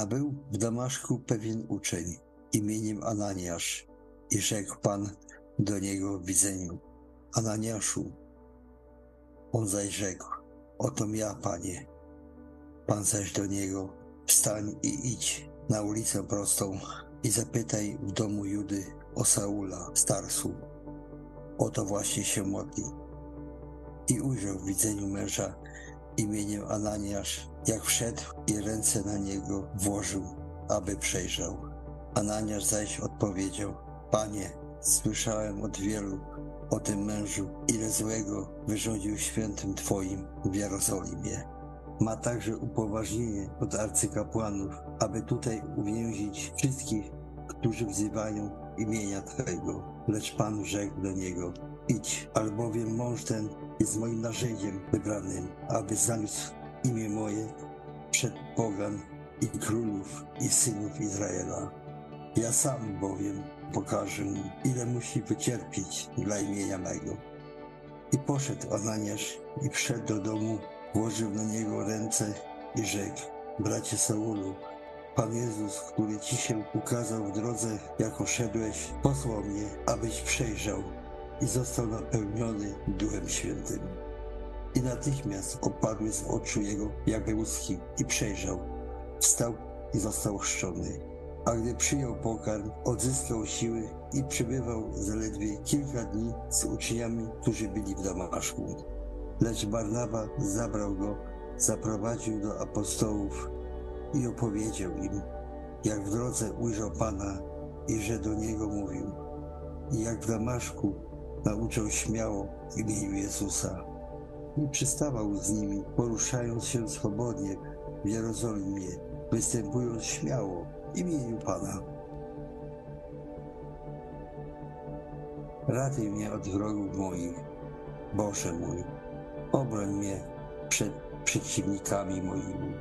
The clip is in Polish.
A był w Damaszku pewien uczeń imieniem Ananiasz i rzekł Pan do niego w widzeniu, Ananiaszu. On zaś rzekł, oto ja, Panie. Pan zaś do niego, wstań i idź na ulicę prostą i zapytaj w domu Judy o Saula, starsu. Oto właśnie się modli. I ujrzał w widzeniu męża imieniem Ananiasz, jak wszedł i ręce na niego włożył, aby przejrzał. Ananiasz zaś odpowiedział, Panie, słyszałem od wielu o tym mężu, ile złego wyrządził świętym Twoim w Jerozolimie. Ma także upoważnienie od arcykapłanów, aby tutaj uwięzić wszystkich, którzy wzywają imienia Twojego. Lecz Pan rzekł do niego, idź, albowiem mąż ten jest moim narzędziem wybranym, aby zaniósł imię moje przed pogan i królów i synów Izraela. Ja sam bowiem pokażę mu, ile musi wycierpieć dla imienia mego. I poszedł Ananiasz i wszedł do domu, włożył na niego ręce i rzekł, bracie Saulu, Pan Jezus, który Ci się ukazał w drodze, jako szedłeś, posłał mnie, abyś przejrzał i został napełniony Duchem Świętym. I natychmiast opadły z oczu jego jakby łuski i przejrzał. Wstał i został chrzczony. A gdy przyjął pokarm, odzyskał siły i przebywał zaledwie kilka dni z uczniami, którzy byli w Damaszku. Lecz Barnaba zabrał go, zaprowadził do apostołów i opowiedział im, jak w drodze ujrzał Pana i że do niego mówił. I jak w Damaszku nauczał śmiało imieniu Jezusa. I przystawał z nimi, poruszając się swobodnie w Jerozolimie, występując śmiało w imieniu Pana. Ratuj mnie od wrogów moich, Boże mój, obroń mnie przed przeciwnikami moimi